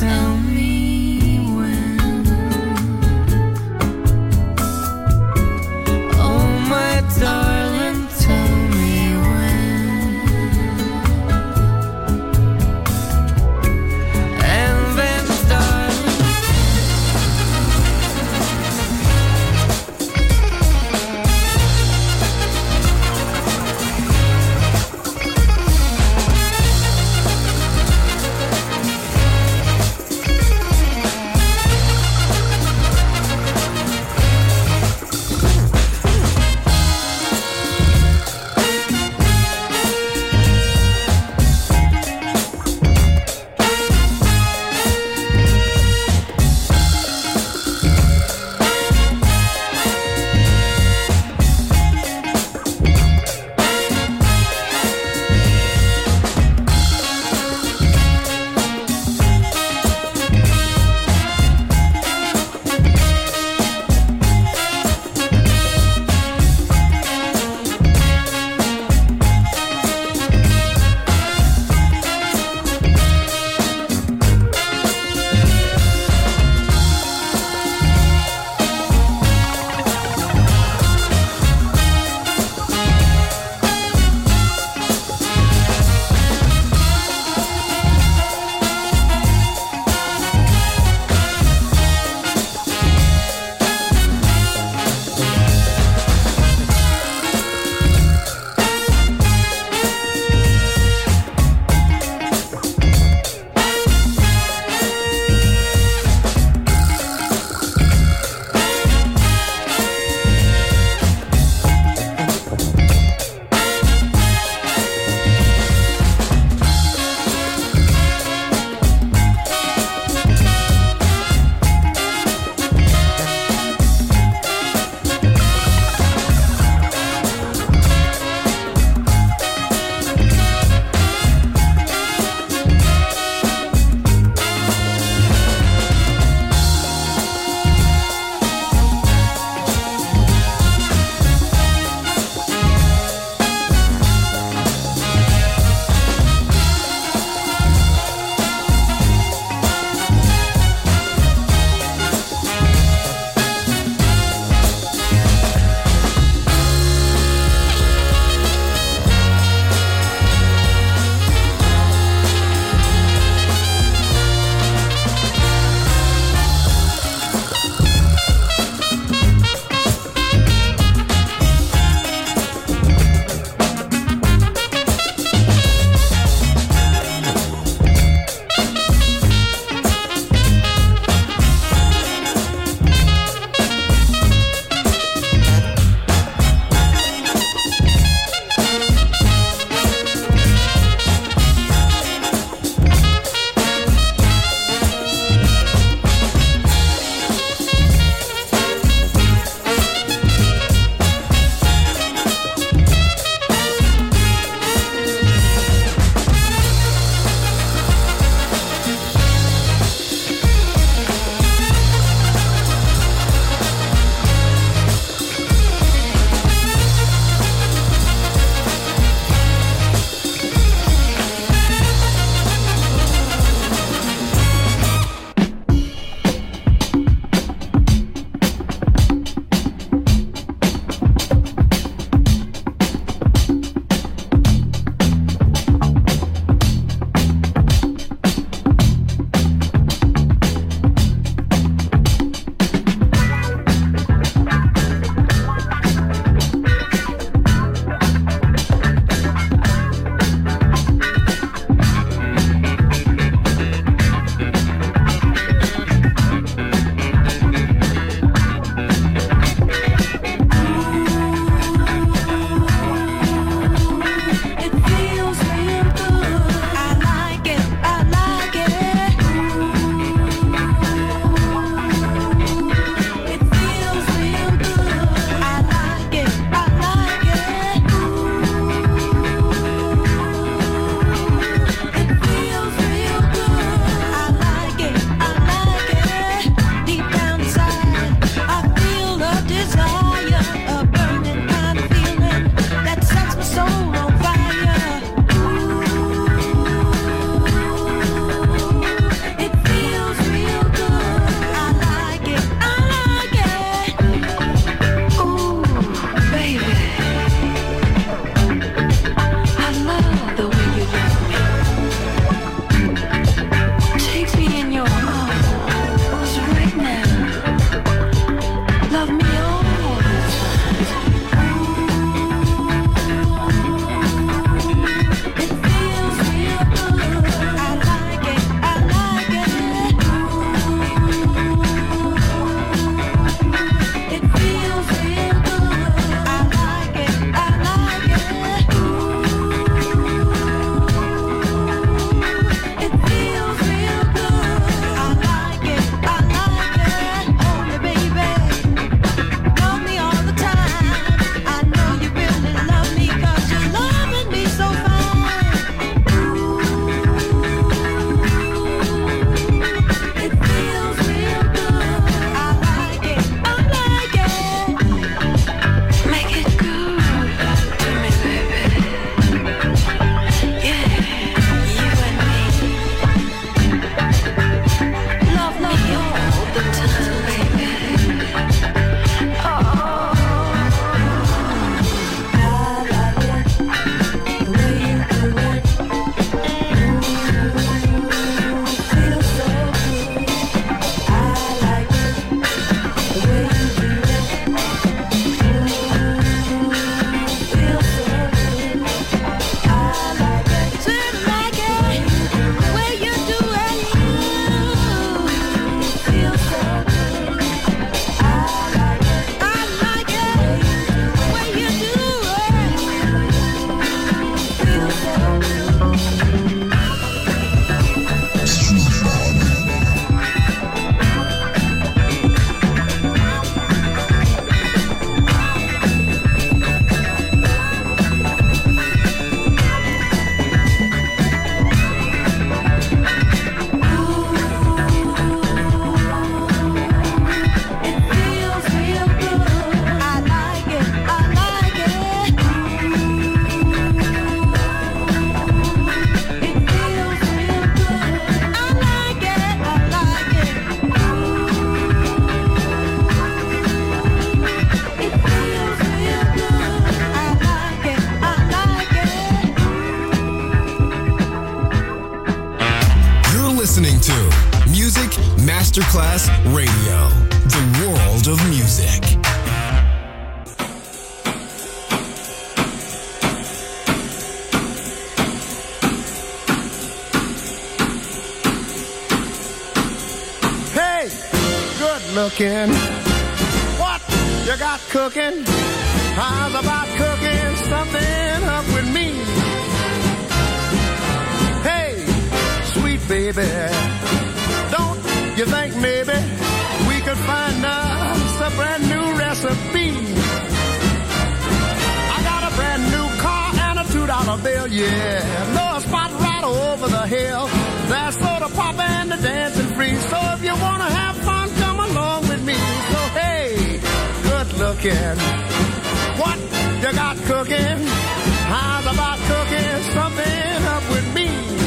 Darling, Masterclass Radio, the world of music. Hey, good looking. What you got cooking? How's about cooking something up with me? Hey, sweet baby, you think maybe we could find us a brand new recipe? I got a brand new car and a two dollar bill, yeah. Know a spot right over the hill. That's soda pop and the dancing free. So if you wanna have fun, come along with me. So hey, good looking. What you got cooking? How's about cooking something up with me?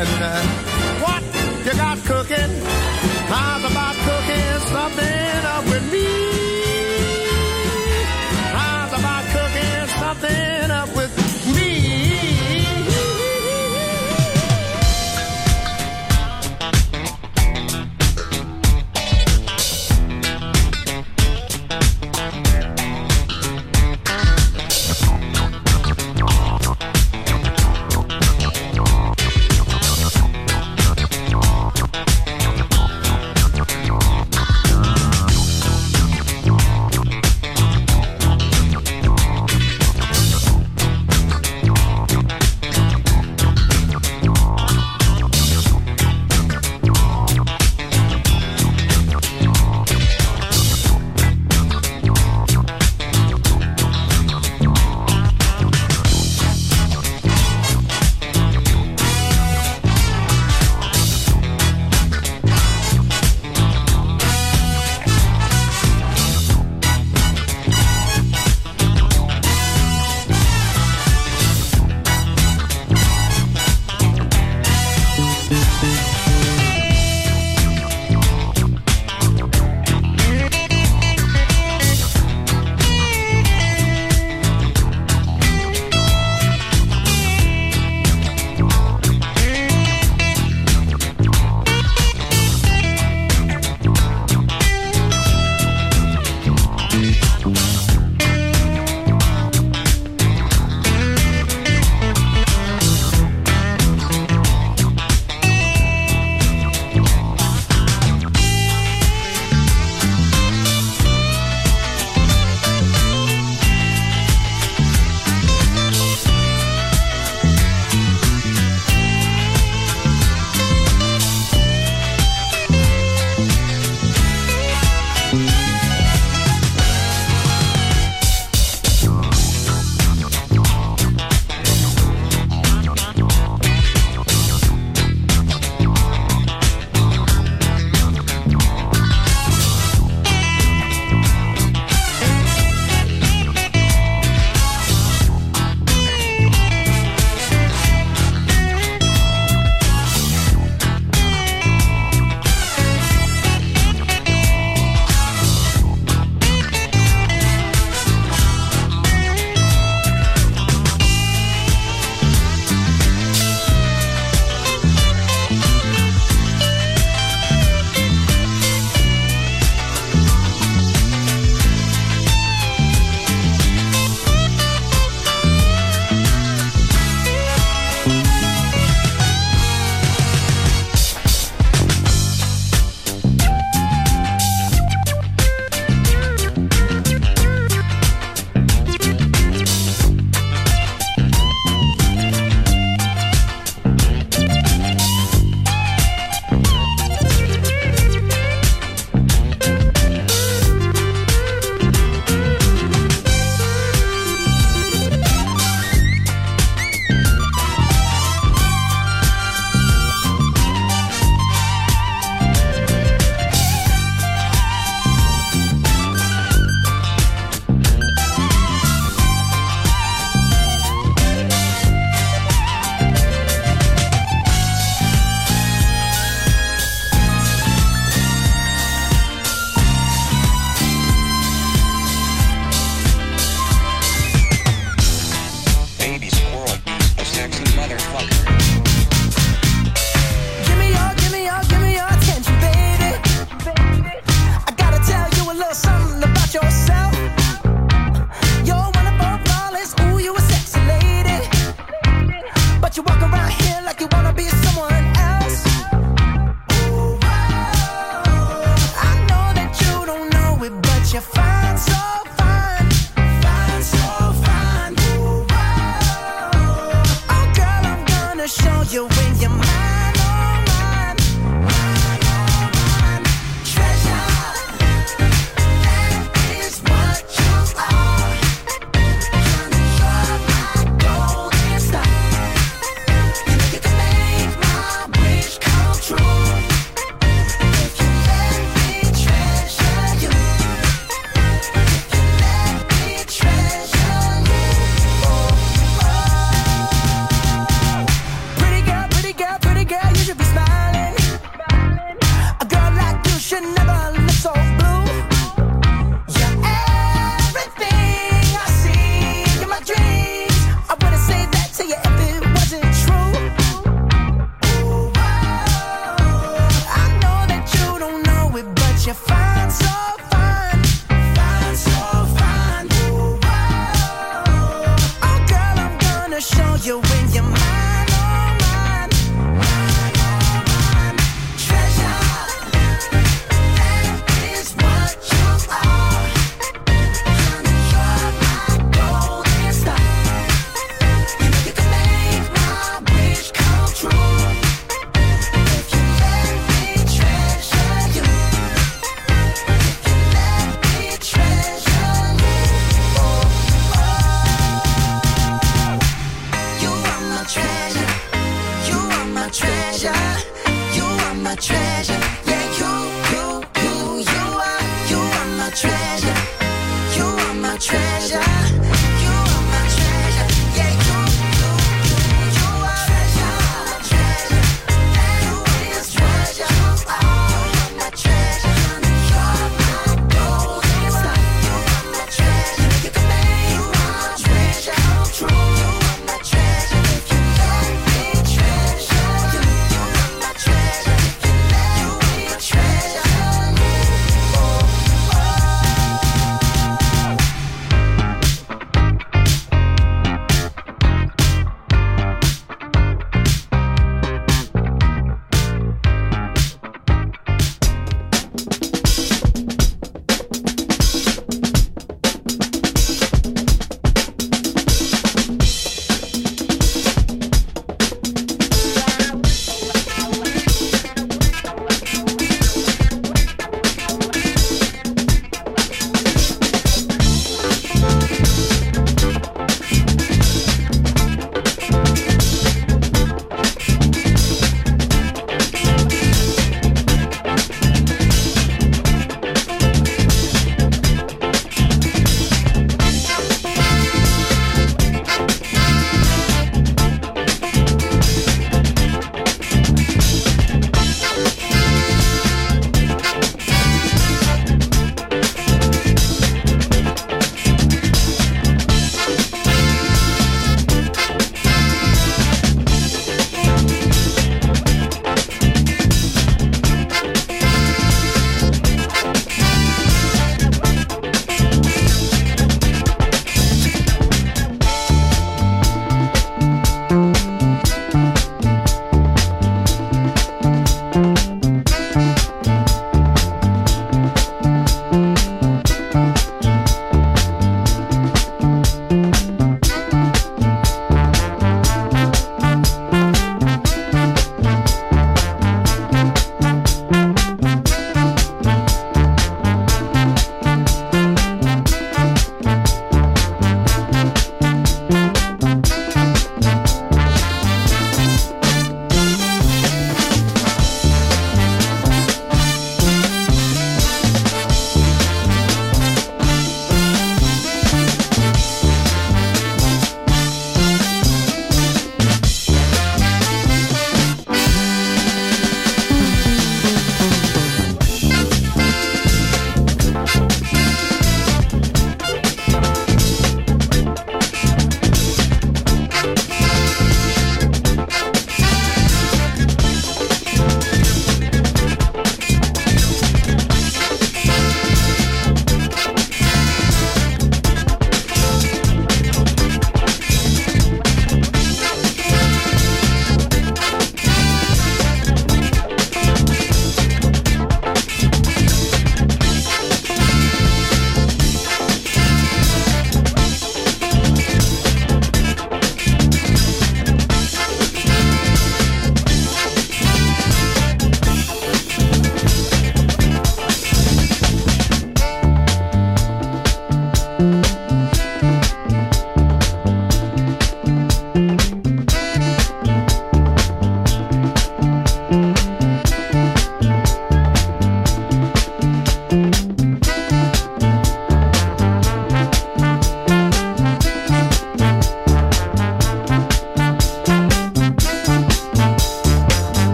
Looking. What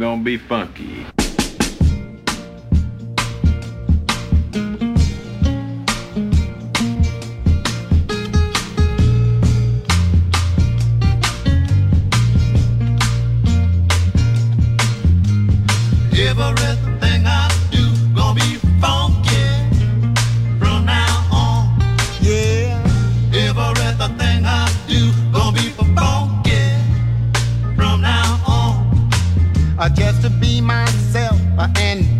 gonna be funky. Just to be myself and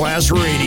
Masterclass Radio.